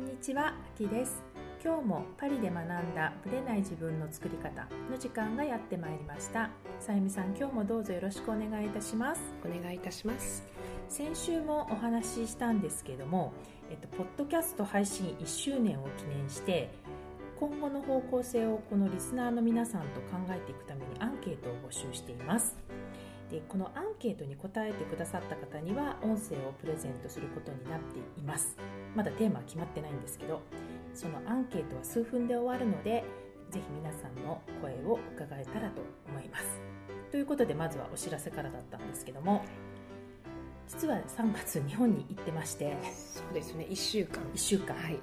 んにちは、あきです。今日もパリで学んだブレない自分の作り方の時間がやってまいりました。さゆみさん、今日もどうぞよろしくお願いいたします。お願いいたします。先週もお話ししたんですけども、えっと、ポッドキャスト配信1周年を記念して今後の方向性をこのリスナーの皆さんと考えていくためにアンケートを募集しています。でこのアンケートに答えてくださった方には音声をプレゼントすることになっていますまだテーマは決まってないんですけどそのアンケートは数分で終わるのでぜひ皆さんの声を伺えたらと思います。ということでまずはお知らせからだったんですけども実は3月日本に行ってましてそうですね1週間。1週間、はい。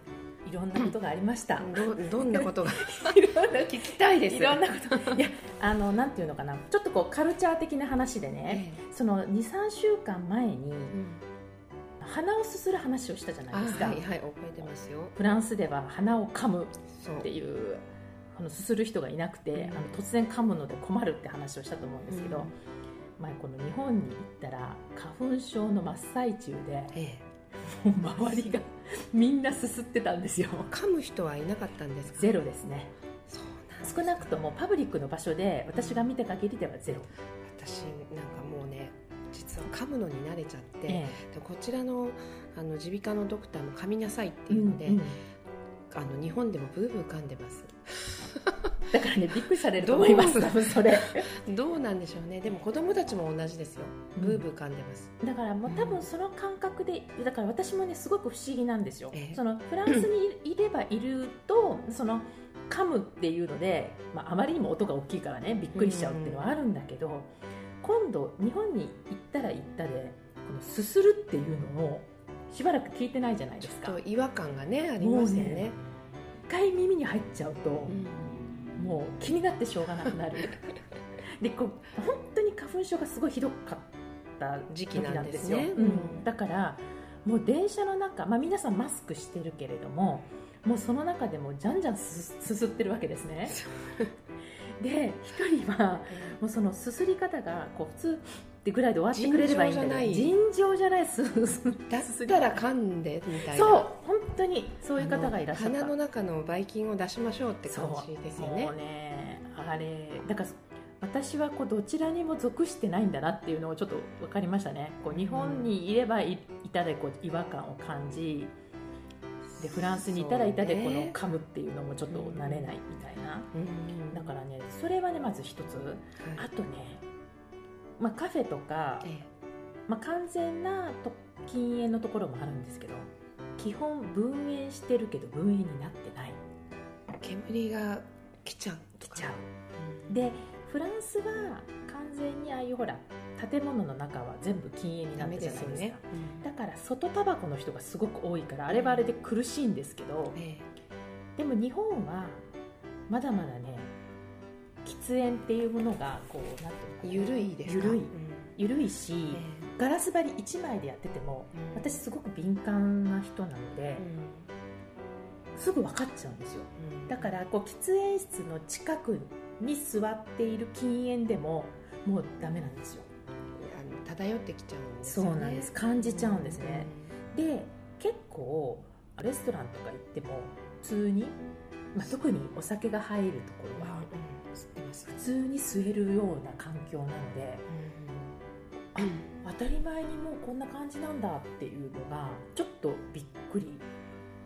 いろんなことがありました。どどんなことが？いろんな聞きたいです。いろんなこと。いや、あの、なんていうのかな、ちょっとこうカルチャー的な話でね。えその2、3週間前にえうん鼻をすする話をしたじゃないですか。あはいはい覚えてますよ。フランスでは鼻を噛むっていう。あのすする人がいなくて、うん。あの突然噛むので困るって話をしたと思うんですけど、うん。前この日本に行ったら花粉症の真っ最中でええ。もう周りが みんなすすってたんですよ。噛む人はいなかったんですか？ゼロですね。そう少なくともパブリックの場所で私が見た限りではゼロ、私なんかもうね実は噛むのに慣れちゃって、えでこちらのあの耳鼻科のドクターも噛みなさいってえいうので、うんうんあの日本でもブーブー噛んでます。だからねびっくりされると思いますそれ。どうなんでしょうね。でも子供たちも同じですよ。ブーブー噛んでます、だからもう多分その感覚でだから私もねすごく不思議なんですよ、ええ。そのフランスにいればいるとその噛むっていうので、まあ、あまりにも音が大きいからねびっくりしちゃうっていうのはあるんだけど、今度日本に行ったら行ったでこのすするっていうのをしばらく聞いてないじゃないですか。ちょっと違和感がねありますよもうね一回耳に入っちゃうと、うん。もう気になってしょうがなくなる。でこう本当に花粉症がすごいひどかった時期なんですね時うん、だからもう電車の中、まあ、皆さんマスクしてるけれどももうその中でもじゃんじゃんすすすってるわけですね で一人はもうそのすすり方がこう普通ってぐらいで終わってくれればいいんだけど尋常じゃないすすだったら噛んでみたいな。そう本当にそういう方がいらっしゃったあの鼻の中のばい菌を出しましょうって感じで。すよねもうねあれだから私はこうどちらにも属してないんだなっていうのをちょっと分かりましたね。こう日本にいればいいたでこう違和感を感じでフランスにいたらいたでこの噛むっていうのもちょっと慣れないみたいな、うん。だからねそれはねまず一つ。はい。あとね、まあ、カフェとか、えまあ、完全なと禁煙のところもあるんですけど基本分煙してるけど分煙になってない。え煙が来ちゃう来ちゃう。うんでフランスは完全にああいうほら建物の中は全部禁煙になってるじゃないですか。ね、だから外タバコの人がすごく多いからあれはあれで苦しいんですけどえでも日本はまだまだね喫煙っていうものがこうなんてえいう緩いですか？緩い。うん。緩いし、えガラス張り1枚でやっててもえ私すごく敏感な人なのでう、ん。すぐ分かっちゃうんですよ。うん。だからこう喫煙室の近くに座っている禁煙でももうダメなんですよ漂ってきちゃうんですそうなんです。感じちゃうんですね、で結構レストランとか行っても普通に、まあ、特にお酒が入るところは普通に吸えるような環境なので当たり前にもうこんな感じなんだっていうのがちょっとびっくり。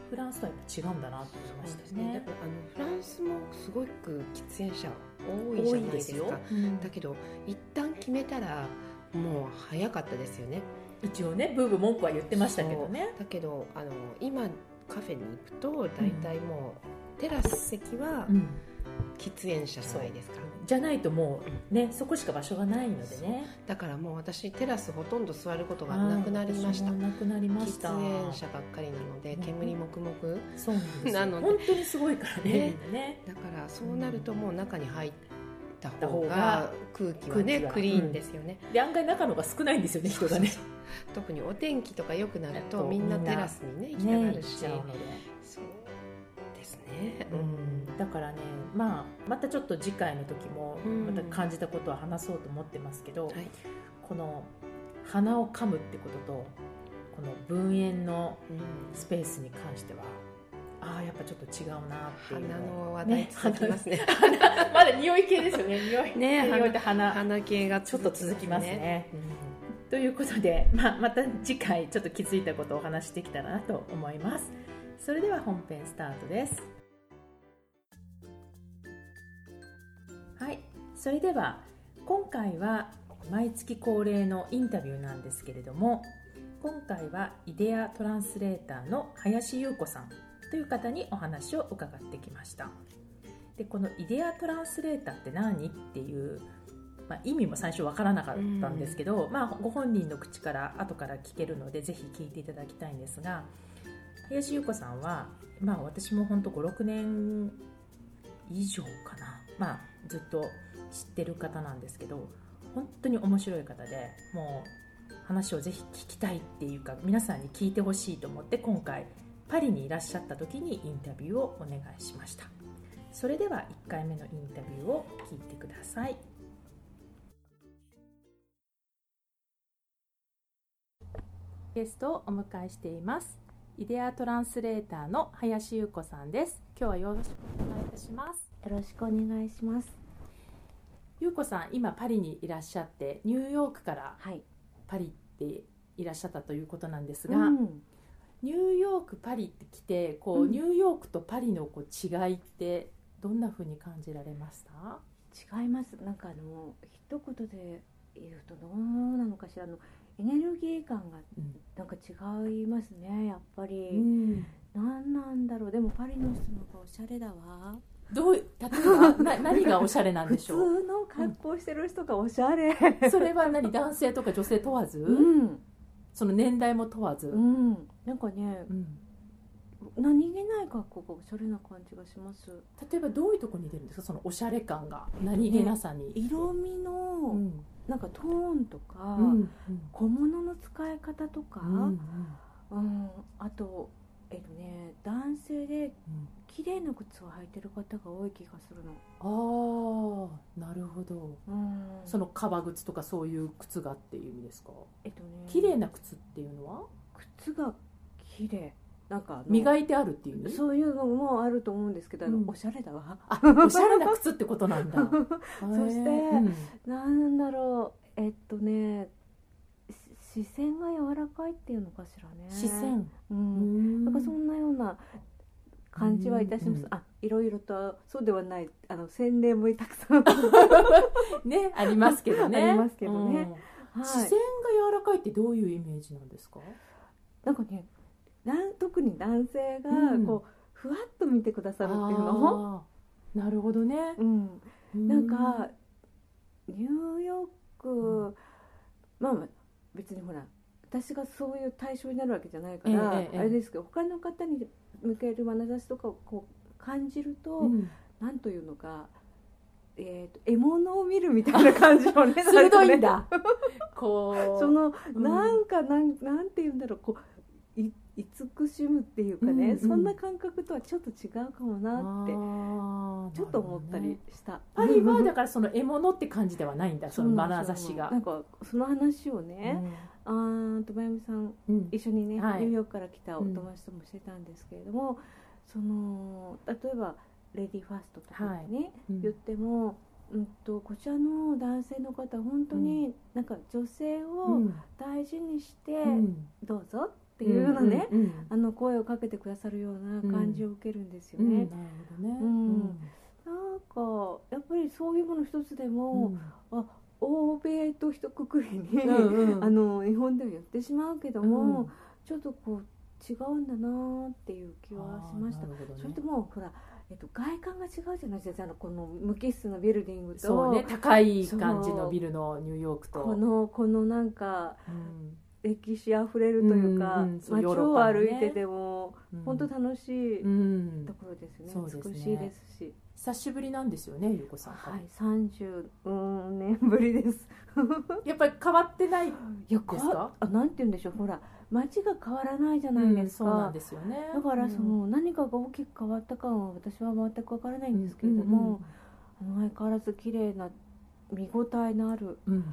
フランスとはやっぱ違うんだなと思いましたね。だからあのフランスもすごく喫煙者多いじゃないですか。うん。だけど一旦決めたらもう早かったですよね。一応ねブーブー文句は言ってましたけどね。だけどあの今カフェに行くと大体もう、テラス席はうん。喫煙者じゃないですか、じゃないともうねそこしか場所がないのでね。だからもう私テラスほとんど座ることがなくなりました。なくなりました。喫煙者ばっかりなのでうん。煙もくもくそうなんです本当にすごいからねね。ね。だからそうなるともう中に入ったた方が空気はねクリーンですよね、で案外中のが少ないんですよね人がね。特にお天気とか良くなるとみんなテラスにね行きたねがるし、行っちゃうので。そうですね、うん。だからね、まあ、またちょっと次回の時もうん。また感じたことは話そうと思ってますけど、はい。この鼻を噛むってこととこの分煙のうん。スペースに関してはああやっぱちょっと違うなっていう鼻のの話題続きますね。鼻まだ匂い系ですよね。匂いね匂いと鼻。鼻系がちょっと続きますね。ということで、まあ、また次回ちょっと気づいたことをお話しできたらなと思います。それでは本編スタートです。はい、それでは今回は毎月恒例のインタビューなんですけれども今回はイデアトランスレーターの林優子さんという方にお話を伺ってきました。でこのイデアトランスレーターって何？っていう、まあ、意味も最初わからなかったんですけど、まあ、ご本人の口から後から聞けるのでぜひ聞いていただきたいんですが林優子さんは、まあ、私も本当56年以上かな、まあ、ずっと知ってる方なんですけど本当に面白い方でもう話をぜひ聞きたいっていうか皆さんに聞いてほしいと思って今回パリにいらっしゃった時にインタビューをお願いしました。それでは1回目のインタビューを聞いてください。ゲストをお迎えしています。イデアトランスレーターの林優子さんです。今日はよろしくお願いいたします。よろしくお願いします。優子さん今パリにいらっしゃってニューヨークからはい。パリっていらっしゃったということなんですが、うん、ニューヨークパリって来てこう、うんニューヨークとパリのこう違いってどんな風に感じられました？違います。なんかあの一言で言うとどうなのかしらあのエネルギー感がうんなんか違いますね。やっぱうり、んなんなんだろう。でもパリの人の方がおしゃれだわ。どう例えば な何がおしゃれなん普でしょう？通の格好してる人がおしゃれ。それは何？男性とか女性問わず、うんその年代も問わず、うん。なんかねうん。何気ない格好がおしゃれな感じがします。例えばどういうとこに出るんですか？そのおしゃれ感が。何気なさに、色味うのん。なんかトーンとか、うん小物の使い方とか。うんうん、あとえっとね男性で綺麗な靴を履いてる方が多い気がするの。ああなるほど。うん、その革靴とかそういう靴がっていう意味ですか？えっとね。綺麗な靴っていうのは？靴が綺麗なんか磨いてあるっていう？そういうのもあると思うんですけど、うん。おしゃれだわ。あおしゃれな靴ってことなんだ。そしてうん。なんだろう。えっとねし視線が柔らかいっていうのかしらね。視線。う。うんん。なんかそんなような感じはいたします。うん。あ、いろいろとそうではない。あの洗礼もたくさん。ねありますけどね。ありますけどね。うん。はい。視線が柔らかいってどういうイメージなんですか？なんかね特に男性がうん。こう、ふわっと見てくださるっていうの、なるほどね。うん、うなんかニューヨーク、うん。まあまあ別にほら私がそういう対象になるわけじゃないから、あれですけど他の方に向ける眼差しとかをこう感じると、うん。なんというのか、えー、と獲物を見るみたいな感じのね。鋭いんだ。こうその、うん。なんかなんなんて言うんだろうこうい慈しむっていうかね、うんうん。そんな感覚とはちょっと違うかもなってちょっと思ったりした、パリはだからその獲物って感じではないんだその眼差しが。なんかその話をね、あーとまゆみさんうん。一緒にね、はい。ニューヨークから来たお友達ともしてたんですけれども、その例えばレディーファーストとかね、うん。言っても、うん、とこちらの男性の方本当になんか女性うをん。大事にしてうん。どうぞっていうようなね、うんうんあの声をかけてくださるような感じを受けるんですようん。ね。なるほどね。うん。なんかやっぱりそういうもの一つでも、欧米と一括りに、うんうん。あの日本では言ってしまうけども、うん。ちょっとこう違うんだなっていう気はしました。ね。それともほら、えっと、外観が違うじゃないですか。あのこの無機質なビルディングと。そうね高い感じのビルのニューヨークとこのこのなんかうん歴史あふれるというか、街を歩いてても、うん。本当楽しいうん。ところですね、美しいですし。久しぶりなんですよねゆうこさんはい30うん年ぶりです。やっぱり変わってないですか？あなんて言うんでしょう。ほら街が変わらないじゃないですか、うんそうなんですよね。だからその、何かが大きく変わったかは私は全くわからないんですけれども、あの相変わらず綺麗な見応えのあるうんうん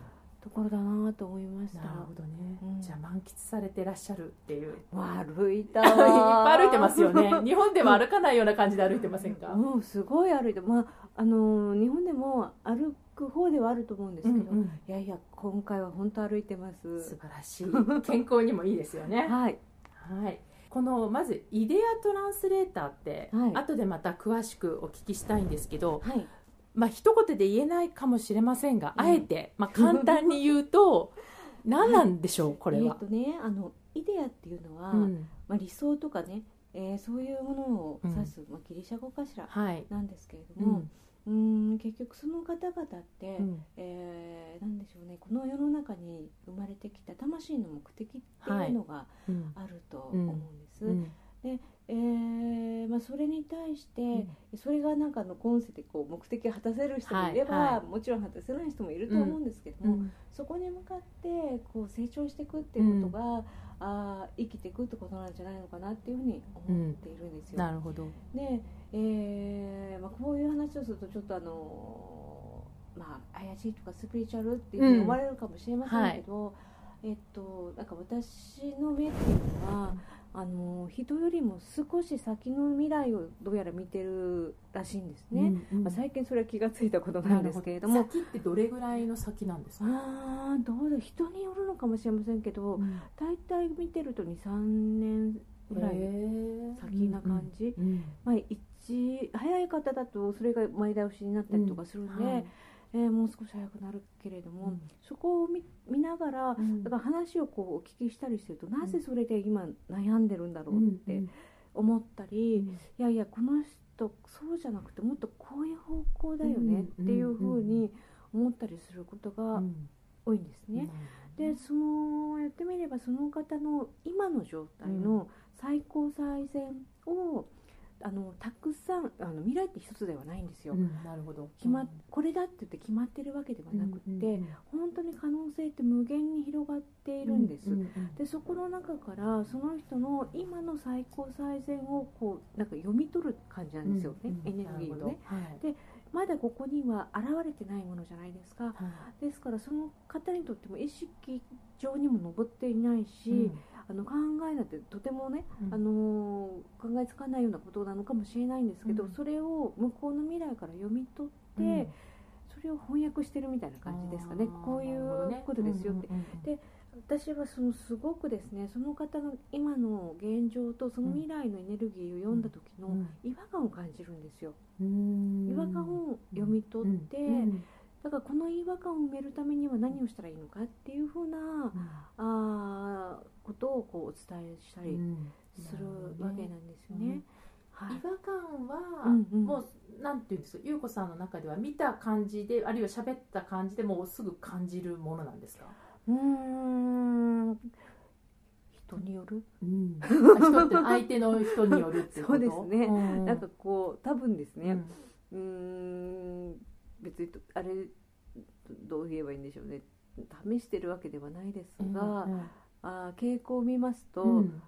ところだなと思いました。なるほどね、うん。じゃあ満喫されてらっしゃるっていう。わ歩いた いっわぱい歩いてますよね。日本では歩かないような感じで歩いてませんか、うんすごい歩いてまああの日本でも歩く方ではあると思うんですけど、うんうん。いやいや今回は本当歩いてます。素晴らしい。健康にもいいですよね。はい。はい。このまずイデアトランスレーターって、はい。後でまた詳しくお聞きしたいんですけどはいまあ一言で言えないかもしれませんが、うん。あえて、まあ、簡単に言うと 何なんでしょうこれは。えっ、とねあのイデアっていうのは、うん。まあ、理想とかね、えーそういうものを指す、まあ、ギリシャ語かしらはい、なんですけれうどもん、うーん結局その方々って、うん。えーなんでしょうねこの世の中に生まれてきた魂の目的っていうのがうん。あると思うんです。うんえーまあ、それに対して、それがなんかの今世でこう目的を果たせる人もいれば、はいはもちろん果たせない人もいると思うんですけども、うん。そこに向かってこう成長していくっていうことが、あー生きていくってことなんじゃないのかなっていうふうに思っているんですよ。なるほど、で、えーまあ、こういう話をするとちょっとあのーまあ、怪しいとかスピリチュアルっていうふうに思われるかもしれませんけど、えっと、なんか私の目っていうのは、あのー人よりも少し先の未来をどうやら見てるらしいんですね。うんうん。まあ、最近それは気がついたことなんですけれども。先ってどれぐらいの先なんですか、あーどうだ人によるのかもしれませんけど、うん。大体見てると23年ぐらい先な感じ、うんうんまあ、一早い方だとそれが前倒しになったりとかするんで、はいえーもう少し早くなるけれども、うん。そこを見見ながらうん。だから話をこうお聞きしたりすると、なぜそれで今悩んでるんだろうっうんて思ったり、いやいやこの人そうじゃなくてもっとこういう方向だよねっていうふうに思ったりすることがうん。多いんですね。でそのやってみればその方の今の状態の最高最善をあのたくさんあの未来って一つではないんですよ。うんなるほど。決まこれだって言って決まってるわけではなくって、うんうん本当に可能性って無限に広がっているんです。うんうんでそこの中からその人の今の最高最善をこうなんか読み取る感じなんですよ。ね、うんエネルギーをね。はい。まだここには現れてないものじゃないですか。はい。ですからその方にとっても意識上にも上っていないし、うんあの考えなんてとてもね、うん。あのー考えつかないようなことなのかもしれないんですけど、うん。それを向こうの未来から読み取って、うん。それを翻訳してるみたいな感じですかね。こういうことですよって、うんうんうんで私はそのすごくですねその方の今の現状とその未来のエネルギーを読んだ時のうん。違和感を感じるんですよ、うん。違和感を読み取って、うんだからこの違和感を埋めるためには何をしたらいいのかっていうふうなあーことをこうお伝えしたりうん。するわけなんですよね。はい。違和感は、うんうん。もうなんていうんですか優子さんの中では見た感じであるいは喋った感じでもうすぐ感じるものなんですか、うーん。人による、うん、相手の人によるってこと？そうですね。うん。なんかこう多分ですね。うん。別にとあれどう言えばいいんでしょうね。試してるわけではないですが、うんあー傾向を見ますと、うん。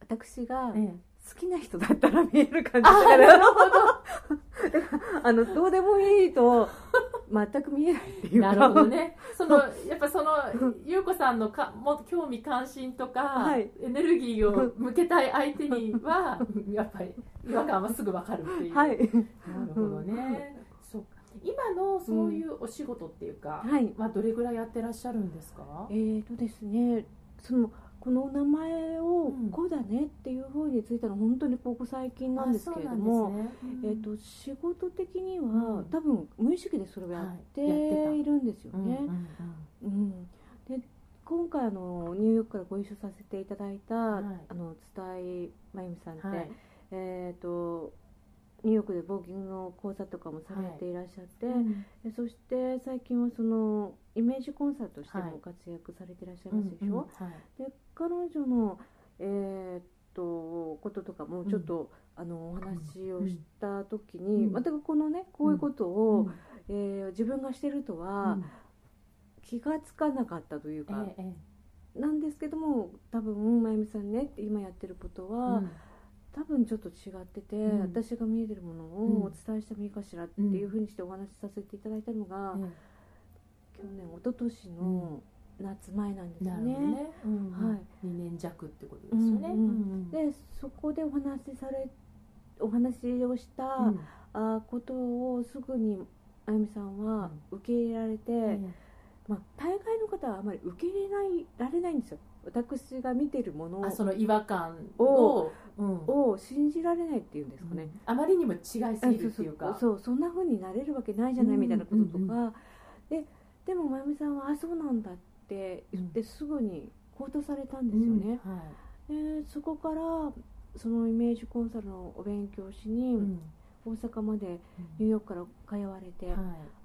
私がええ。好きな人だったら見える感じあだから。なるほ あのどうでもいいと全く見えないっていうか。どなるほどね。そのやっぱその優子さんのかも興味関心とか、はい。エネルギーを向けたい相手には やっぱり違和感はすぐ分かるっていう、はい。なるほどね、そう今のそういうお仕事っていうか、はい。はどれぐらいやってらっしゃるんですか？えーとですねそのこの名前をうん「子だね」っていうふうについたのは本当にここ最近なんですけれども、あそうなんえー、と仕事的には、うん。多分無意識でそれをやっているんですよね。で今回あのニューヨークからご一緒させていただいた、はい。あの津井真由美さんって、はい。えー、とニューヨークでボーキングの講座とかもされていらっしゃって、うん。でそして最近はそのイメージコンサートとしてはい。も活躍されていらっしゃいますでしょ、で彼女の、えーっとこととかもちょっと、あのお話をした時に、うん。全くこのねこういうことを、うん。えー自分がしてるとは気がつかなかったというか、えええなんですけども多分まゆみさんねって今やってることえは、うん。多分ちょっと違ってて、うん。私が見えてるものうん。をお伝えしてもいいかしらっていうふうにしてお話しさせていただいたのが、え去年一昨年の夏前なんですなね。ね、うんはい。2年弱ってことですよね、うんうんでそこでお話しされお話をした、うん。あことをすぐにあゆみさんは受け入れられて、えまあ、大概の方はあまり受け入れないられないんですよ。私が見てるものえあその違和感を、うん。を信じられないっていうんですかね、あまりにも違いすぎるっていうか。そうそう。そんな風になれるわけないじゃないみたいなこととか、うんうんででもまゆみさんは「あそうなんだ」って言ってすぐに行動されたんですよね、うんはい。でそこからそのイメージコンサルのお勉強しにうん。大阪までニューヨークから通われて、はい。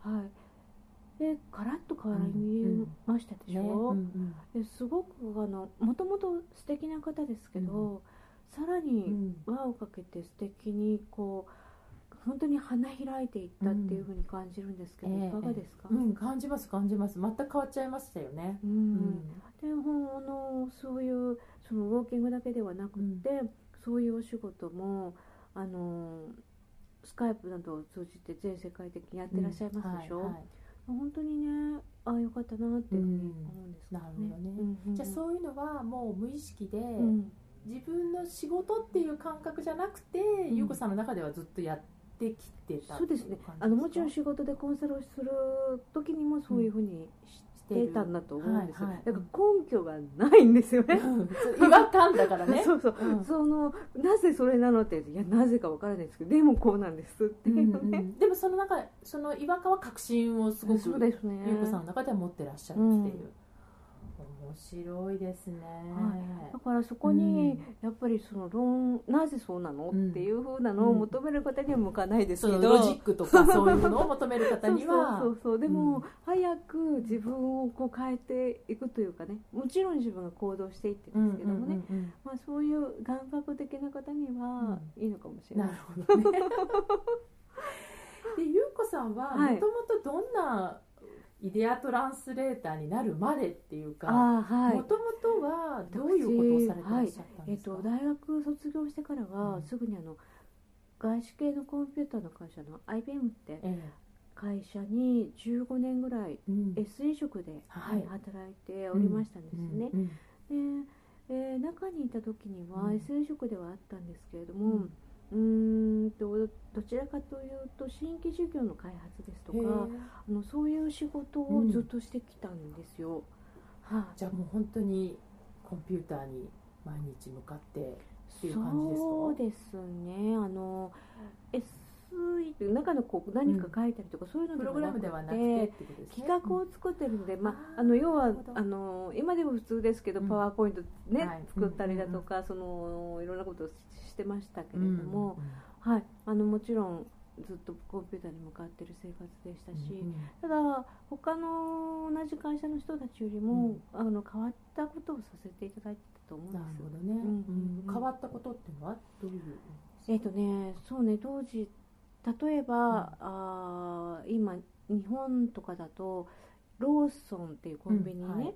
はい、でガラッと変わりましたでしねょ、うん。うんですごくあのもともと素敵な方ですけど、さらうにん。輪をかけて素敵にこう本当に花開いていったっていうふうに感じるんですけど、うん。いかがですか、うん、感じます感じます。全く変わっちゃいましたよね、うん。うんでほあのそういうそのウォーキングだけではなくって、そういうお仕事もあのスカイプなどを通じて全世界的にやってらっしゃいますでしょ、はいはい。本当にねああよかったなっていうふうに思うんですね、うんなるほどね。うんうんじゃあそういうのはもう無意識で、うん。自分の仕事っていう感覚じゃなくて、ん。ゆうこさんの中ではずっとやってきてたそうですね。あのもちろんし仕事でコンサルをする時にもそういうふうにしてたんだと思うんですよ、はいはい。だから根拠がないんですよね、違和感だからねそうそう、うん。そのなぜそれなのっていやなぜかわからないですけどでもこうなん。ですっていううん。うね、ん。でもその中その違和感は確信をすごくそうですねさん。の中では持ってらっしゃるっていう、面白いですね、だからそこにやっぱりその論なぜそうなの、うん。っていうふうなのを求める方には向かないですそけど、のロジックとかそういうものを求める方には。そうそうでも、うん。早く自分をこう変えていくというかねもちろん自分が行動していってるんですけどもね、うんうんうんまあ、そういう感覚的な方にはいいのかもしれな。ないるほどね。でゆうこさんははい。もともとどんなイデアトランスレーターになるまでっていうかもともとはどういうことをされてらっしゃったんですか、と、大学卒業してからは、うん。すぐにあの外資系のコンピューターの会社の IBM ってえ会社に15年ぐらいえうん。SE 職で、ははい。い働いておりましたんですね、うん。で、えー中にいた時にはうん。SE 職ではあったんですけれどうも、んうーんとどちらかというと新規事業の開発ですとかあのそういう仕事をずっとしてきたんですよ。はいじゃあもう本当にコンピューターに毎日向かってっていう感じですか？そうですね。あの SE っていう中のこう何か書いたりとか、そういうのプログラムではなくてね。企画を作ってるので、まあ、あの要はあの今でも普通ですけど、うん。パワーポイントね、はい。作ったりだとか、そのいろんなことをししてましたけれども、うんはい、あのもちろんずっとコンピューターに向かってる生活でしたし、うんただ他の同じ会社の人たちよりも、あの変わったことをさせていただいてたと思うんなですよ。るほどね、うんうん変わったことっていうのはどういうえっ、とねそうね当時例えば、あー今日本とかだとローソンっていうコンビニね、うんはい。えー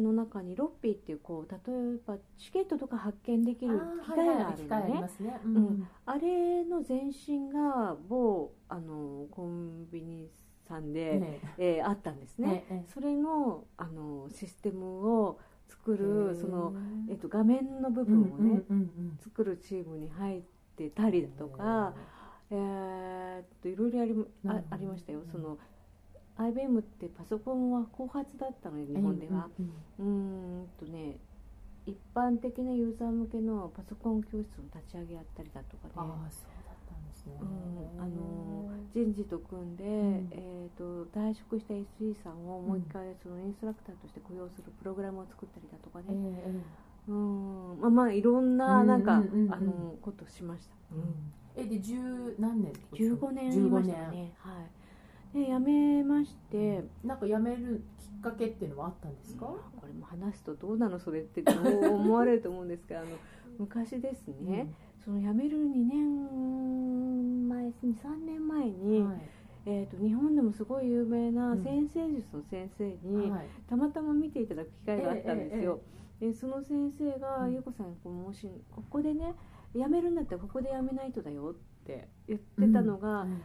の中にロッピーっていうこう例えばチケットとか発券できる機械があるのね、りますね、ん。あれの前身が某あのコンビニさんで、ね。えーあったんですね、ええそれのあのシステムを作るその、えっとと、画面の部分をね、うんうん作るチームに入ってたりだとか、えーっといろいろありありましたよ。その IBM ってパソコンは後発だったので日本では、うんうーんとね一般的なユーザー向けのパソコン教室を立ち上げやったりだとかね。ああそうだったんですね、うんあの人事と組んで、ん。えー、と退職した SE さんをもう一回そのインストラクターとして雇用するプログラムを作ったりだとかええね、え。うんまあまあいろんななんか、うんうんうん。うんあのことしました、ええで十何年ってことですか？15年いました15ねはいで辞めまして。なんか辞めるきっかけっていうのはあったんですか、これも話すとどうなのそれってどう思われると思うんですけどあの 昔ですね、その辞める2年前23年前に、うんはい。えー、と日本でもすごい有名な先生術の先生に、はい。たまたま見ていただく機会があったんですよ、でその先生が「うん。優子さんこうもしここでね辞めるんだったらここで辞めないとだよ」って言ってたのが、うん。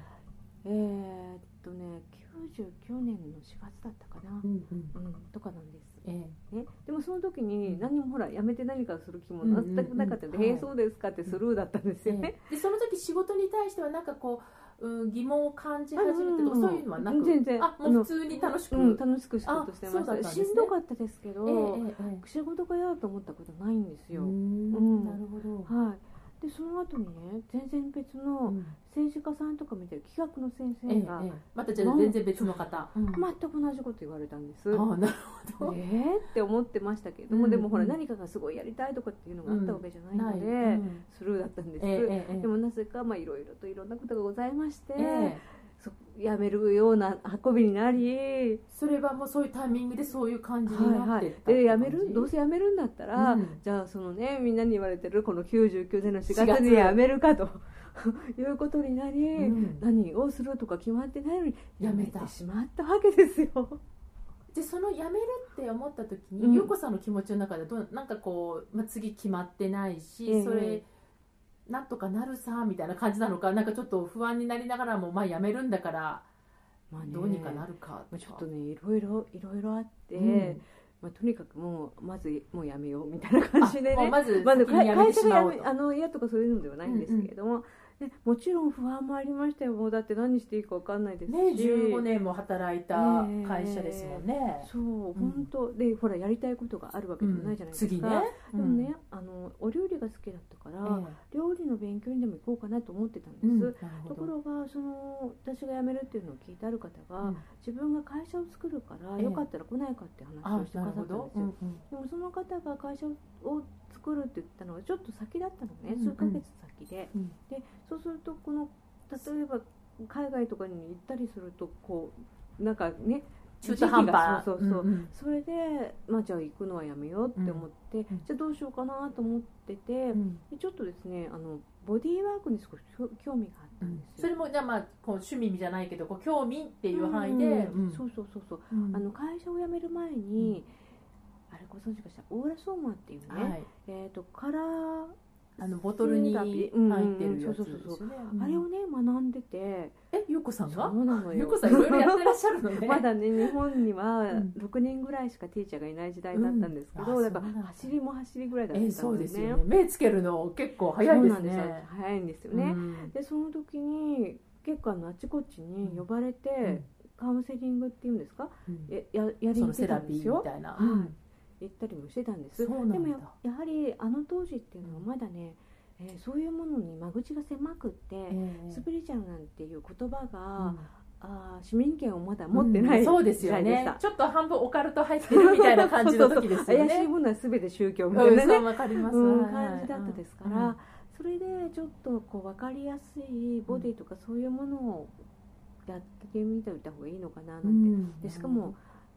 えーっとね99年の4月だったかな、うんうん。うん、とかなんです、えね、でもその時うん。に何もほらやめて何かする気もうんうんうん。全くなかったんで「はい。へえそうですか」ってスルーだったんですえよね。でその時仕事に対してはなんかこう、うん、疑問を感じ始めてとか、うんそういうのはなく全然。あもう普通に楽しく、うん、楽しく仕事してました。ね。しんどかったですけど、えええええ仕事が嫌だと思ったことないんですえよ、うん。うん。なるほど、はいでその後にね全然別うのん。政治家さんとか見てる企画の先ええ生がええまたじゃあ全然別の方、うん。全く同じこと言われたんです、ああなるほど、えーって思ってましたけれども、うん。でもほらうん。何かがすごいやりたいとかっていうのがあったわけじゃないので、うん。スルーだったんです、ええええええ。でもなぜかまあいろいろといろんなことがございまして、やめるような運びになり、それはもうそういうタイミングでそういう感じになってでやめる？どうせやめるんだったら、うん。じゃあそのねみんなに言われてるこの99年の4 4月月。にやめるかということになり、うん。何をするとか決まってないのにやめた。てしまったわけですよ。でその辞めるって思った時に、うん。優子さんの気持ちの中でどうなんかこう、まあ、次決まってないし、ええ。それなんとかなるさみたいな感じなのかなんかちょっと不安になりながらもまあ辞めるんだからまあね。どうにかなるかとか、ちょっとねいろいろいろいろあって、うん。まあ、とにかくもうまずもうやめようみたいな感じでね。まずまず会社がやしまおうと。めあの嫌とかそういうのではないんですけれども、でもちろん不安もありましたよ。もうだって何していいか分かんないですし、ね15年も働いた会社ですもんね、そう本当、でほらやりたいことがあるわけでもないじゃないですか、次ね、でもね、あのお料理が好きだったから、料理の勉強にでも行こうかなと思ってたんです、ところがその私が辞めるっていうのを聞いてある方が、うん。自分が会社を作るから、ええ。よかったら来ないかって話あをしてくださったんですよ、うんうん。でもその方が会社を作るって言ったのはちょっと先だったのね、うんうん。数ヶ月先で。うん。でそうするとこの例えば海外とかに行ったりするとこうなんかね中途半端。そうそうそう、んん。それで、まあ、じゃあ行くのはやめようって思って、うんじゃあどうしようかなと思ってて、うん。でちょっとですねあのボディーワークに少し興興味があったんですよ、それもじゃあまあこう趣味じゃないけどこう興味っていう範囲で、うんそうそうそうそう。うん。あの会社を辞める前に、あれご存知かしら？オーラソーマンっていうね、はい、えー、とカラーあのボトルに入ってるやつですあれをね学んでて、え、ゆうこさんそが？うなのよ。ゆうこさんいろいろやってらっしゃるのね。まだね日本にはうん。6人ぐらいしかティーチャーがいない時代だったんですけど、うん。あだからそうなんだ。走りも走りぐらいだったんえ、ですそうねですよね。目つけるの結構早いですそうなんですよ。ね。早いんですよね、うん。でその時に結構あのあちこちに呼ばれて、うん。カウンセリングっていうんですか？うん。やややりにそ行ってたんですよ。ーみたいな。はい行ったりもしてたんです。でもややはりあの当時っていうのはまだね、えーそういうものに間口が狭くって、ええ。スピリチュアルなんていう言葉が、うん。あー市民権をまだ持ってない、うん。そうですよ。ね。ちょっと半分オカルト入ってるみたいな感じの時ですよね。怪しいものは全て宗教みうん、たいなね、そうわかります。感じだったですから、それでちょっとこう分かりやすいボディとかそういうものをやってみておいた方がいいのかななんて、うん。でしかも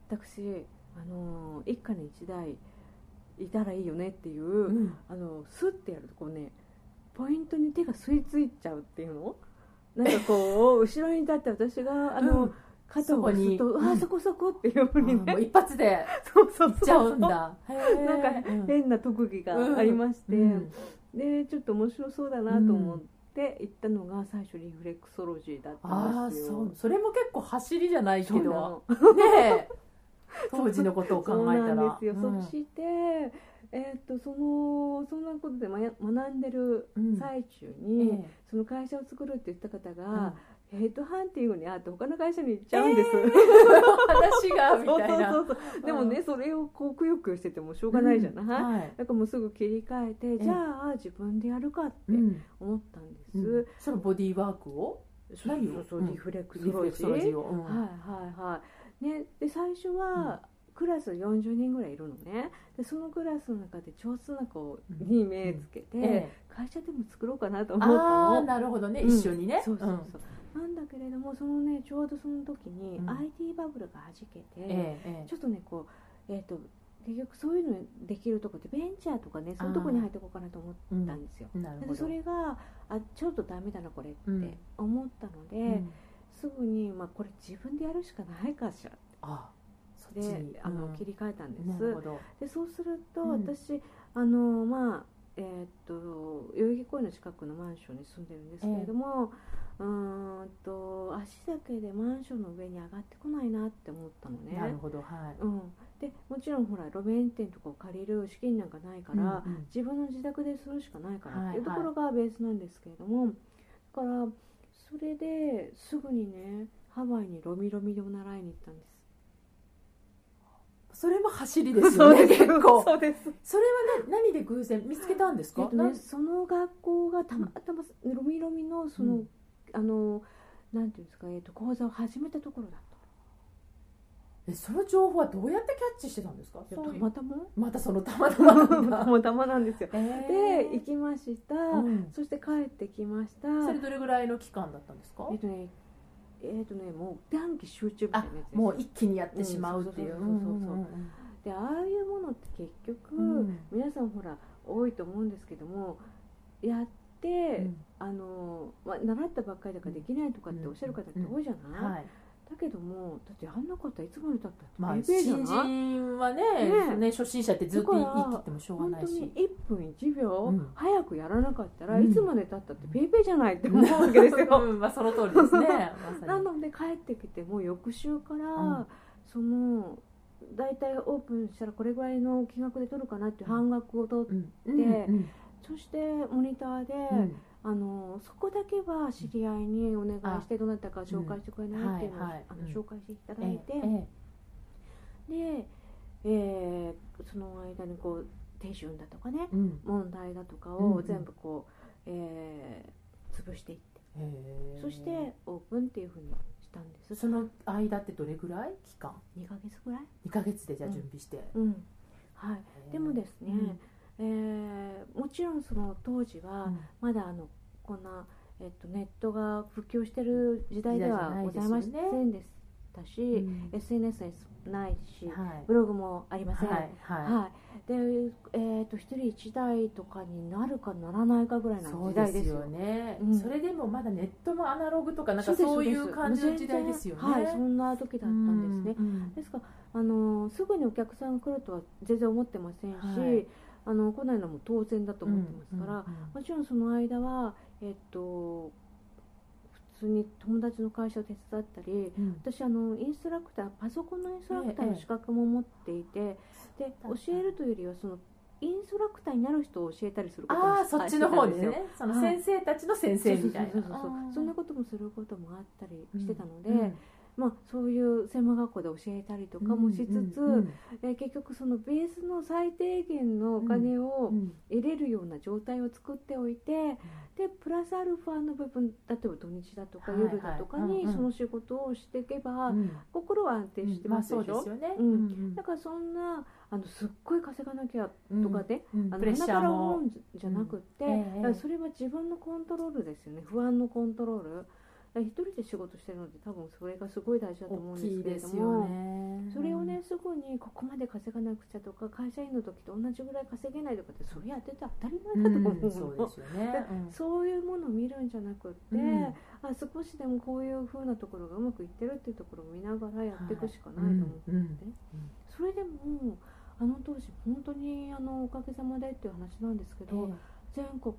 私あの一家に一台いたらいいよねっていう、うん。あのスッてやるとこうねポイントに手が吸い付いちゃうっていうの？なんかこう 後ろに立って私があの、うん。肩を押すとあそこそこっていうふうにね。う一発で そうそうそういっちゃうんだ。なんかうん。変な特技がありまして、うん。でちょっと面白そうだなと思って行ったのが最初リフレクソロジーだったああんですよ。そう。それも結構走りじゃないけど。の。ねえ 当時のことを考えたら。そうなんですよ、うん。そして、えーっとそのそんなことでまや学んでるうん。最中えに、えその会社を作るって言った方うん。が、ヘッドハンティングにあって他の会社に行っちゃうんです、話がみたいなそうそうそう。そうでもね、それをこうくよくよしててもしょうがないじゃない、はい。だからもうすぐ切り替えて、えじゃあ自分でやるかってうん。思ったんです、うん。そのボディーワークを？そう何をそうそううん。リフレクソロジーを、うん。はいはいはいねで最初は、クラス40人ぐらいいるのね。でそのクラスの中で上手な子に目つけて、え会社でも作ろうかなとえ思ったの。なるほどね、うん。一緒にね。そうそうそう、なんだけれどもそのねちょうどその時にうん。IT バブルがはじけて、うんえちょっとねこうえっ、と結局そういうのできるとこってベンチャーとかねそういうとこに入っていこうかなと思ったんですよ、なるほど。でそれがあちょっとダメだなこれってうん。思ったので、うんすぐに、まあ、これ自分でやるしかないかしら。あでに。あの、うん。切り替えたんです。なるほど。でそうすると、うん。私あのまあえーっと代々木公園の近くのマンションに住んでるんですけれども、うーんと足だけでマンションの上に上がってこないなって思ったのね。なるほどはい。うん、でもちろんほら路面店とかを借りる資金なんかないから、うんうん。自分の自宅でするしかないからはいっていうところがベースなんですけれども、だからそれですぐにねハワイにロミロミを習いに行ったんです。それも走りですよね 結構。そうです。それはね何で偶然見つけたんですか、えっとね、その学校がたまたまロミロミのその、うん。あのなんていうんですか、えっと講座を始めたところだっえその情報はどうやってキャッチしてたんですか？た。またま？またそのたまたまなんただまたまなんですよ。えで行きました、うん。そして帰ってきました。それどれぐらいの期間だったんですか？えっとね、えっとね、もう短期集中みたいあなやつもう一気にやってしまうっていう。そうそうそうで、ああいうものって結局、うん。皆さんほら多いと思うんですけども、やって、うん。あのまあ、習ったばっかりだからできないとかっておっしゃる方って多いじゃない、はいだけどもだってやんなかったらいつまでたったってまあ、新人はねねね初心者ってずっと言ってもしょうがないし。本当に1分1秒うん。早くやらなかったら、うん。いつまでたったってペーペーじゃないって思うわけですよ。うんまあ、その通りですね。なので帰ってきてもう翌週から、うん。その大体オープンしたらこれぐらいの金額で取るかなっていう半額を取って、そしてモニターで、うんあのそこだけは知り合いにお願いしてどなたか紹介してくれない？っていうのを、あのうん。紹介していただえいて、えで、えーその間にこう手順だとかね問題だとかを全部こう、えー潰していって。そしてオープンっていうふうにしたんです。その間ってどれぐらい？期間？2ヶ月ぐらい？2ヶ月でじゃあ準備して、うん。はい。でもですね、うんえーもちろんその当時はまだあのこんな、えっと、ネットが普及してる時代ではございませんでしたし、うん。SNS ないし、はい。ブログもありません、はいはい、はい、で、えー、と一人一台とかになるかならないかぐらいの時代でですすよ。よね、うん。それでもまだネットもアナログとかなんかそういそう感じの時代ですよね。はい、そんな時だったんですね。うんですからあのすぐにお客さんが来るとは全然思ってませんし、はいあの来ないのも当然だと思ってますから、うんうんもちろんその間は、えっと普通に友達の会社を手伝ったりうん。私あのインストラクターパソコンのインストラクターのええ。資格も持っていて、でそうだ教えるというよりはそのインストラクターになる人を教えたりすることもああそっちの方ですよ。ねそのはい先生たちの先生みたいな。そんなこともすることもあったりしてたので、うんまあ、そういう専門学校で教えたりとかもしつつ、うんうんえ結局そのベースの最低限のお金をうん得れるような状態を作っておいて、でプラスアルファの部分例えば土日だとか夜だとかにその仕事をしていけば、うん。心は安定してますでしょ、うん。うんだからそんなあのすっごい稼がなきゃうんとかで、うん。あの鼻からも。思うんじゃなくって、それは自分のコントロールですよね。不安のコントロール一人で仕事してるので多分それがすごい大事だと思うんですけれども。ね。それをねすぐにここまで稼がなくちゃとか会社員の時と同じぐらい稼げないとかってそれやってて当たりうん前だと思うの、そうですよね。でそういうものを見るんじゃなくって、うん。あ少しでもこういう風なところがうまくいってるっていうところを見ながらやっていくしかないと思って、うんうん。それでもあの当時本当にあのおかげさまでっていう話なんですけど、ええ全国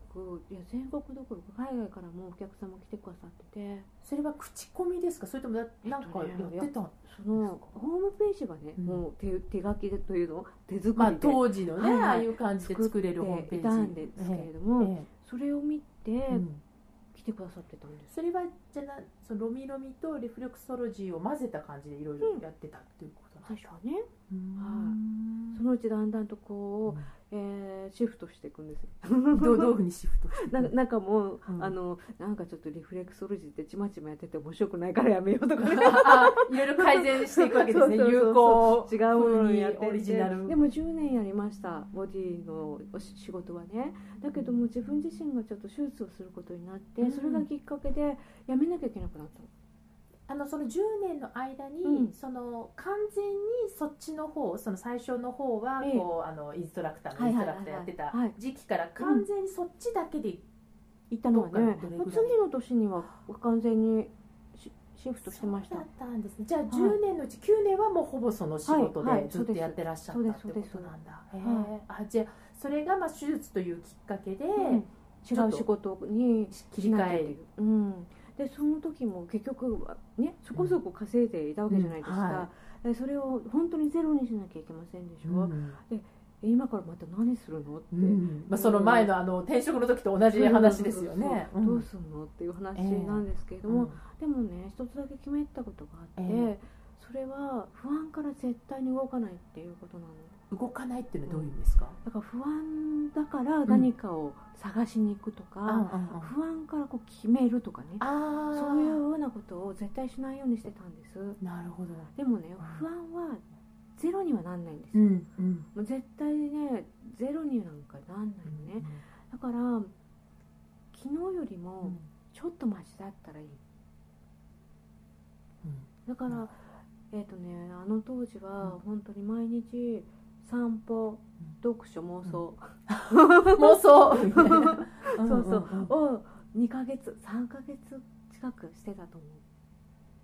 いや全国どころか海外からもお客様来てくださってて。それは口コミですか？それともななんかやってたんそのホームページがね、うん。もう手手書きでというの手作りで、まあ当時のね、はい。はいああいう感じで作れるホームページ。いたんですけれども、ええ。それを見てええうん。来てくださってたんです、それはじゃあなそのロミロミとリフレクソロジーを混ぜた感じでいろいろやってたっていうことなん最ですか、初はね。うん。そのうちだんだんとこう、えーシフトしていくんですよ。どうどういうふうにシフトななんかもう、うん。あのなんかちょっとリフレクソロジーってちまちまやってて面白くないからやめようとかね。あ いろいろ改善していくわけですね。有効違うものにやっててオリジナル。でも10年やりましたボディの仕事はね。だけども自分自身がちょっと手術をすることになって、うん。それがきっかけでやめなきゃいけなくなったのあのその10年の間に、うん。その完全にそっちの方その最初の方はええ。こう、あのインストラクターのインストラクターやってたはい。時期から完全にそっちだけで、行ったのはね次の年には完全にシシフトしてました。だったんですね。じゃあい。10年のうち9年はもうほぼその仕事でずっとやってらっしゃったってことなんだ、へえはい。あじゃあそれがまあ手術というきっかけで、うん。違う仕事に切り替えるうん、でその時も結局はねそこそこ稼いでいたわけじゃないですか、うん。はでそれを本当にゼロにしなきゃいけませんでしょ、うん。今からまた何するの？って、うん。まあ、その前のあの転職の時と同じ話ですよね。どうするのっていう話なんですけれども、でもね一つだけ決めたことがあって、え。それは不安から絶対に動かないっていうことなの動かないっていうのはどういう意味ですか、だから不安だから何かを探しに行くとか、あ不安からこう決めるとかね。あそういうようなことを絶対しないようにしてたんです。なるほど、でもね不安はゼロにはなんないんですよ、うん。うん。もう絶対ねゼロになんかなんないのね、だから昨日よりもちょっとマシだったらいい。だから、えっ、とねあの当時は本当に毎日散歩読書妄想、妄想。みたいなそうそう。うんうんうん。を2ヶ月3ヶ月近くしてたと思う。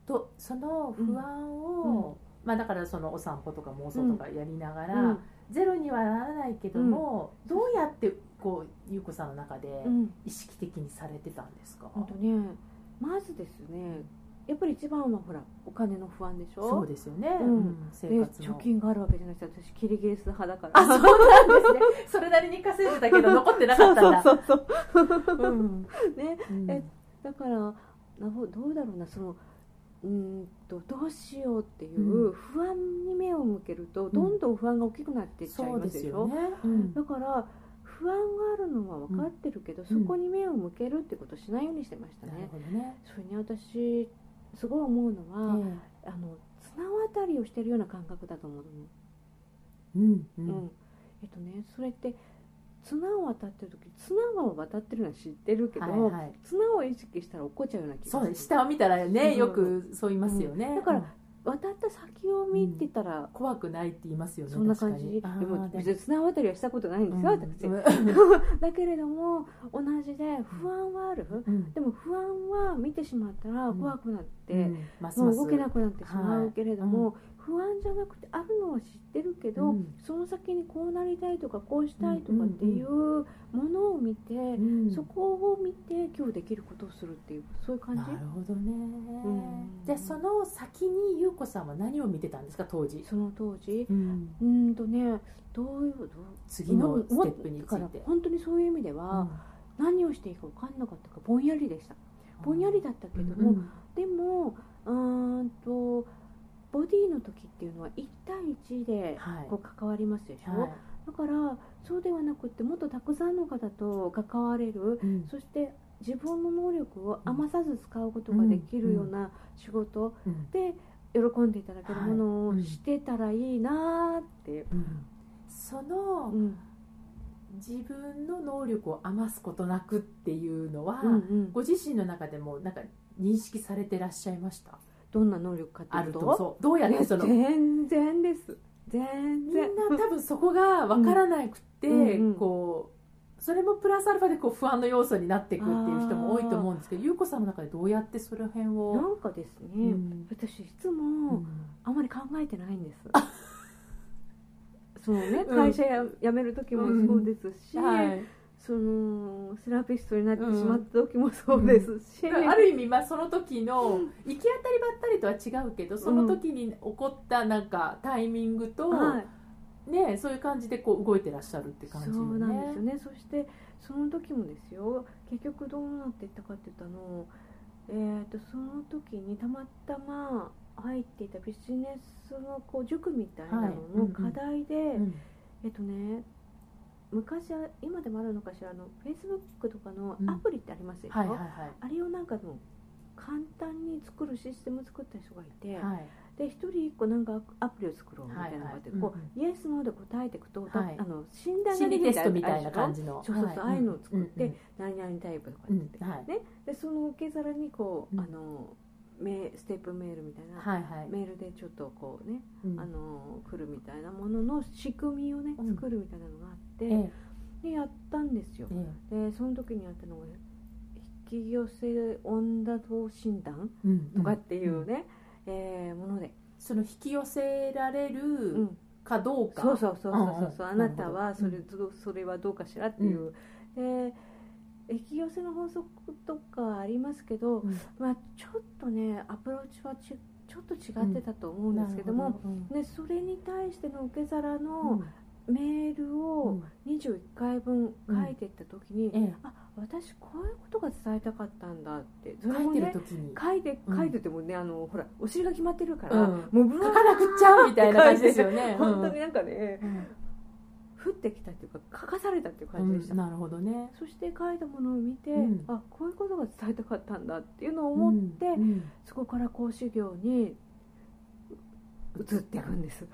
とその不安を、まあだからそのお散歩とか妄想とかやりながら、うん。ゼロにはならないけども、どうやってこう優子さん。の中でうん意識的にされてたんですか、本当ねまずですねやっぱり一番はほらお金の不安でしょ？そうですよね、うん。うん生で活の。貯金があるわけじゃないです私キリギリス派だから。あそうなんですね。それなりに稼いでたけど残ってなかったんだ。そうそうそうう。ん。ね。うん。えだからなほどうだろうなそのうーんとどうしようっていう不安に目を向けると、どんどん不安が大きくなっていっちゃいまでしょ、ですすよね、うん。だから不安があるのは分かってるけど、ん。そこに目を向けるってことをしないようにしてましたなるね、ほどね、それに私すごい思うのは、えあの綱渡りをしてるような感覚だと思うの、えうんううん。んえっとねそれって綱を渡ってる時綱は渡ってるのは知ってるけど、はいはい。綱を意識したら落っこっちゃうような気がする。そうね下を見たらねよくそう言いますよね、うん。だからうん渡った先を見てたら、怖くないって言いますよねそんな感じ。でも別に綱渡りはしたことないんですよ、私。うん。だけれども同じで不安はある、うん。でも不安は見てしまったら怖くなって、もう動けなくなってしまうけれども、はい不安じゃなくてあるのは知ってるけど、うん。その先にこうなりたいとかこうしたいとかっていうものを見て、うん。そこを見て今日できることをするっていうそういう感じ？なるほどね、ん。じゃあその先に優子さんは何を見てたんですか当時、その当時？うん。とねどういうどう次のステップについて。本当にそういう意味では、何をしていいか分かんなかったかぼんやりでした。ぼんやりだったけども、うん。でもうーんとボディの時っていうのは1対1ではい。こう関わりますでしょ、はい。だからそうではなくってもっとたくさんの方と関われるうん。そして自分の能力を余さず使うことができるような仕事うん。で喜んでいただけるものをしてたらいいなーって。い。う、うん。そのうん。自分の能力を余すことなくっていうのは、うんうん。ご自身の中でもなんか認識されてらっしゃいました？どんな能力かってあるいうと？とそう。どうやってその。みん全然です。全然。な多分そこが分からなくて、うんうん。こうそれもプラスアルファでこう不安の要素になっていくっていう人も多いと思うんですけど優子さんの中でどうやってその辺なを、んかですね、うん。私いつうもん。あまり考えてないんです、そのねうん。会社や辞める時もそうですし、はい、そのセラピストになってしまった時もそうですし、ある意味、まあ、その時の行き当たりばったりとは違うけどその時に起こったなんかタイミングと、はい、ね、そういう感じでこう動いてらっしゃるって感じよね。そうなんですよね。そしてその時もですよ。結局どうなっていったかって言ったの。えー、とその時にたまたま入っていたビジネスのこう塾みたいなのはい。うんうん。の課題で、うん。えっとね昔は今でもあるのかしらあのフェイスブックとかのうん。アプリってありますでしょ、はいはいはい。あれをなんかの簡単に作るシステムを作った人がいて、はい。で一人一個なんかアプリを作ろうみたいなのがあって、はい。はいこう、イエスノーで答えていくと、だはい。あの診断心理テストみたいな感じの。そうそうそう、はい。ああいうのを作って、うん何々タイプとかうんってうんはい。ね。でその受け皿にこう、うん。あのメステップメールみたいな、はいはい。メールでちょっとこうね、うん。あの来るみたいなものの仕組みをねうん。作るみたいなのがあって、えでやったんですよ。え、え。でその時にやったのが引き寄せ温度診断えうんとかっていうね、えーもので、その引き寄せられるうん。かどうか。そうそうそうそうそう、んんあなたはそれ,、うん。それはどうかしらっていう、で引き寄せの法則とかありますけど、うん。まあ、ちょっとねアプローチはちちょっと違ってたと思うんですけども、ど。うん。でそれに対しての受け皿うのんメールうをん21回分書いていった時に、ええ。あ私こういうことが伝えたかったんだってそれ書いてる時に。書いてうん。書いててもね、あのほらお尻が決まってるから、うん。もうブワー書かなくっちゃうみたいな感じですよね。本当になんかね、うん。降ってきたっていうか書かされたっていう感じでした、うん。なるほどね。そして書いたものを見て、うん。あこういうことが伝えたかったんだっていうのを思って、うん。うん。そこから講師業に移っていくんです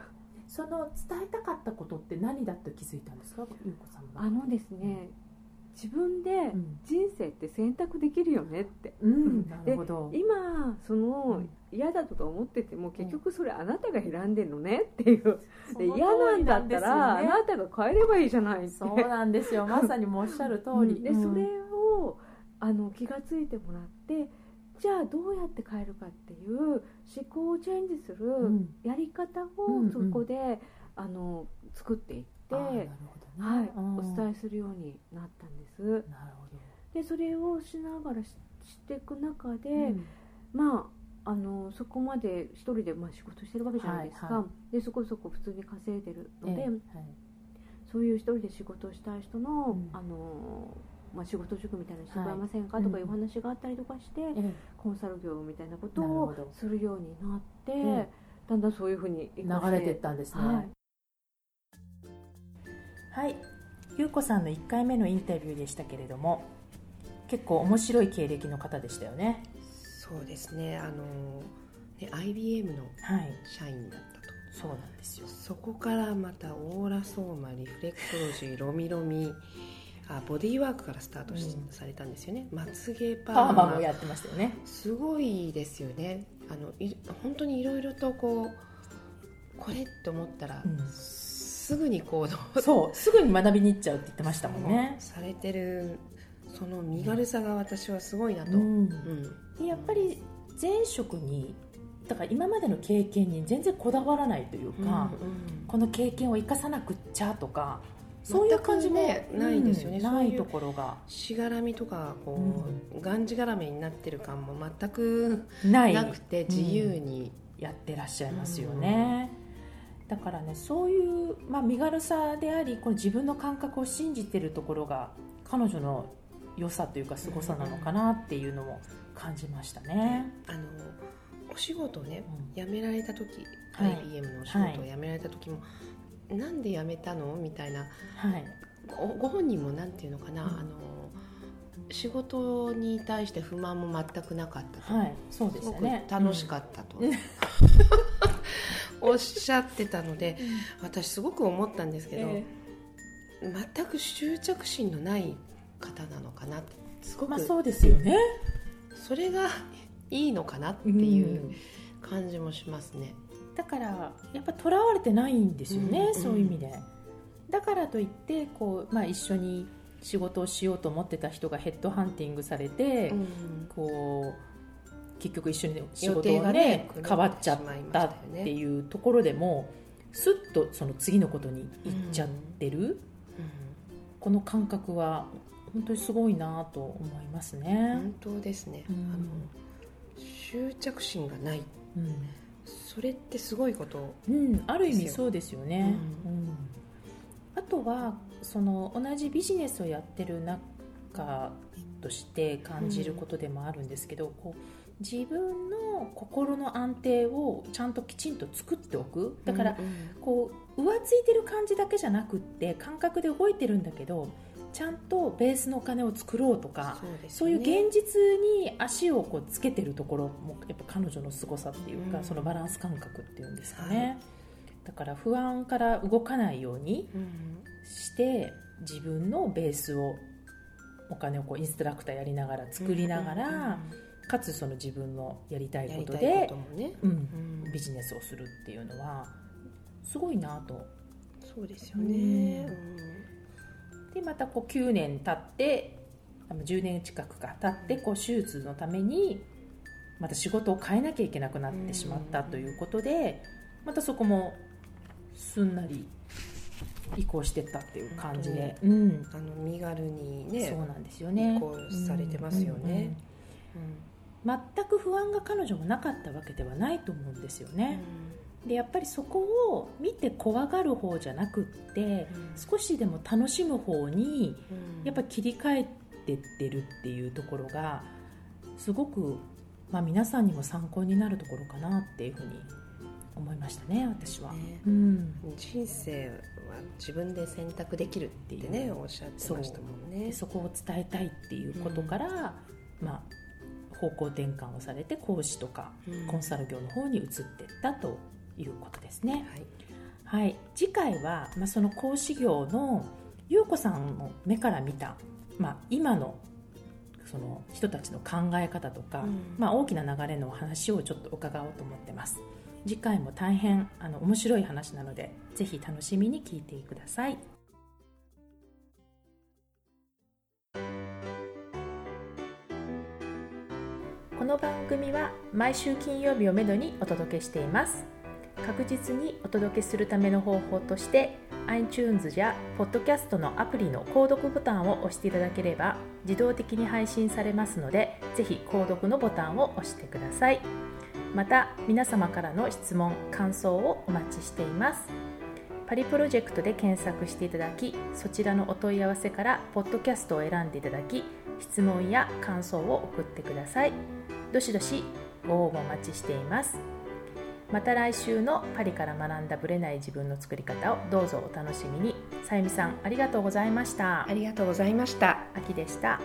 その伝えたかったことって何だと気づいたんですか？さんは。あのですね自分でうん。人生って選択できるよねって。うん。なるほど。今その嫌だとか思ってても結局それあなたが選んでるのねっていう。で嫌なんだったらあなたが変えればいいじゃないって。そうなんですよ。まさにもうおっしゃる通り、でそれをあの気がついてもらってじゃあどうやって変えるかっていう思考をチェンジするうん。やり方うんうん。をそこで、あの作っていって、あーなるほどはいね、うん。お伝えするようになったんです。なるほでそれをしながらししていく中で、ど、うん。まああのそこまで一人でまあ仕事してるわけじゃないですか、はいはでそこそこ普通に稼いでるので、ええはい。そういう一人で仕事をしたい人の,、うん。あのまあ、仕事塾みたいなのしてもらえはいませんか、とかいうお話があったりとかして、ええ。コンサル業みたいなことをするようになって、えだんだんそういうふうに流れていったんですね。はい。はい、ゆうこさんの1回目のインタビューでしたけれども結構面白い経歴の方でしたよね。そうですね。あのね IBM のはい。社員だったと。そうなんですよ。そこからまたオーラソーマリフレクトロジーロミロミあボディーワークからスタートし、うん。されたんですよね。まつげパパー。ーママもやってましたよね。すごいですよね。あのい本当にいろいろとこうこれって思ったら、うん。すぐに行動。そうすぐに学びに行っちゃうって言ってましたもんね。されてるその身軽さが私はすごいなと、ううん。んでやっぱり前職にだから今までの経験に全然こだわらないというか、うん。この経験を生かさなくっちゃとかそういう感じも、ないですよね。ないところが。しがらみとかこう、がんじがらめになってる感も全くなくて自由に、やってらっしゃいますよね、だからねそういう、まあ、身軽さでありこの自分の感覚を信じてるところが彼女の良さというか凄さなのかなっていうのも感じましたね、あのお仕事をねうん。辞められた時、はい。IBM のお仕事を辞められた時も、なんで辞めたの？みたいな。はい。ごご本人もなんていうのかな、うん。あの仕事に対して不満も全くなかったと、はい。そうですすごくよね楽しかったと、うん。おっしゃってたので私すごく思ったんですけど、え全く執着心のない方なのかなって。すごく、えまあそうですよね。それがいいのかなっていう感じもしますね。だからやっぱとらわれてないんですよね、うんそういう意味で。だからといってこう、まあ、一緒に仕事をしようと思ってた人がヘッドハンティングされて、うん。こう結局一緒に仕予事がねね変わっちゃったっていうところでもすっとその次のことに行っちゃってる、この感覚は本当にすごいなと思いますうんね。本当ですね、うん。あの執着心がない。うんそれってすごいことうん、ある意味そうですよね、ううん。あとはその同じビジネスをやってる中として感じることでもあるんですけど、こう自分の心の安定をちゃんときちんと作っておく。だから、うん。うんこう浮ついてる感じだけじゃなくって感覚で動いてるんだけどちゃんとベースのお金を作ろうとかそうですそういう現実に足をこうつけてるところもやっぱ彼女の凄さっていうか、うん。そのバランス感覚っていうんですかね、はい。だから不安から動かないようにうんして自分のベースをお金をこうインストラクターやりながら作りながら、うんうんかつその自分のやりたいことでこともね、うん。うん。ビジネスをするっていうのはすごいなと。そうですよね、でまたこう9年経ってあの10年近くか経ってこう手術のためにまた仕事を変えなきゃいけなくなってしまったということでまたそこもすんなり移行してったっていう感じで、うん、あの身軽にねそうなんですよね。移行されてますよね、全く不安が彼女もなかったわけではないと思うんですよね、でやっぱりそこを見て怖がる方じゃなくって、少しでも楽しむ方にやっぱ切り替えてってるっていうところがすごく、まあ、皆さんにも参考になるところかなっていうふうに思いましたね私は、ね。うん、人生は自分で選択できるってねおっしゃってましたもんね。そこを伝えたいっていうことから、うん、まあ、方向転換をされて講師とかコンサル業の方に移っていったということですね、はい、はい、次回は、まあ、その講師業の優子さんの目から見た、まあ、今のその人たちの考え方とか、うん、まあ、大きな流れの話をちょっと伺おうと思ってます。次回も大変あの面白い話なのでぜひ楽しみに聞いてください。この番組は毎週金曜日をめどにお届けしています確実にお届けするための方法として iTunes や Podcast のアプリの購読ボタンを押していただければ自動的に配信されますのでぜひ購読のボタンを押してください。また皆様からの質問感想をお待ちしています。パリプロジェクトで検索していただきそちらのお問い合わせからポッドキャストを選んでいただき質問や感想を送ってください。どしどしご応募お待ちしています。また来週のパリから学んだブレない自分の作り方をどうぞお楽しみに。さゆみさんありがとうございました。ありがとうございました。秋でした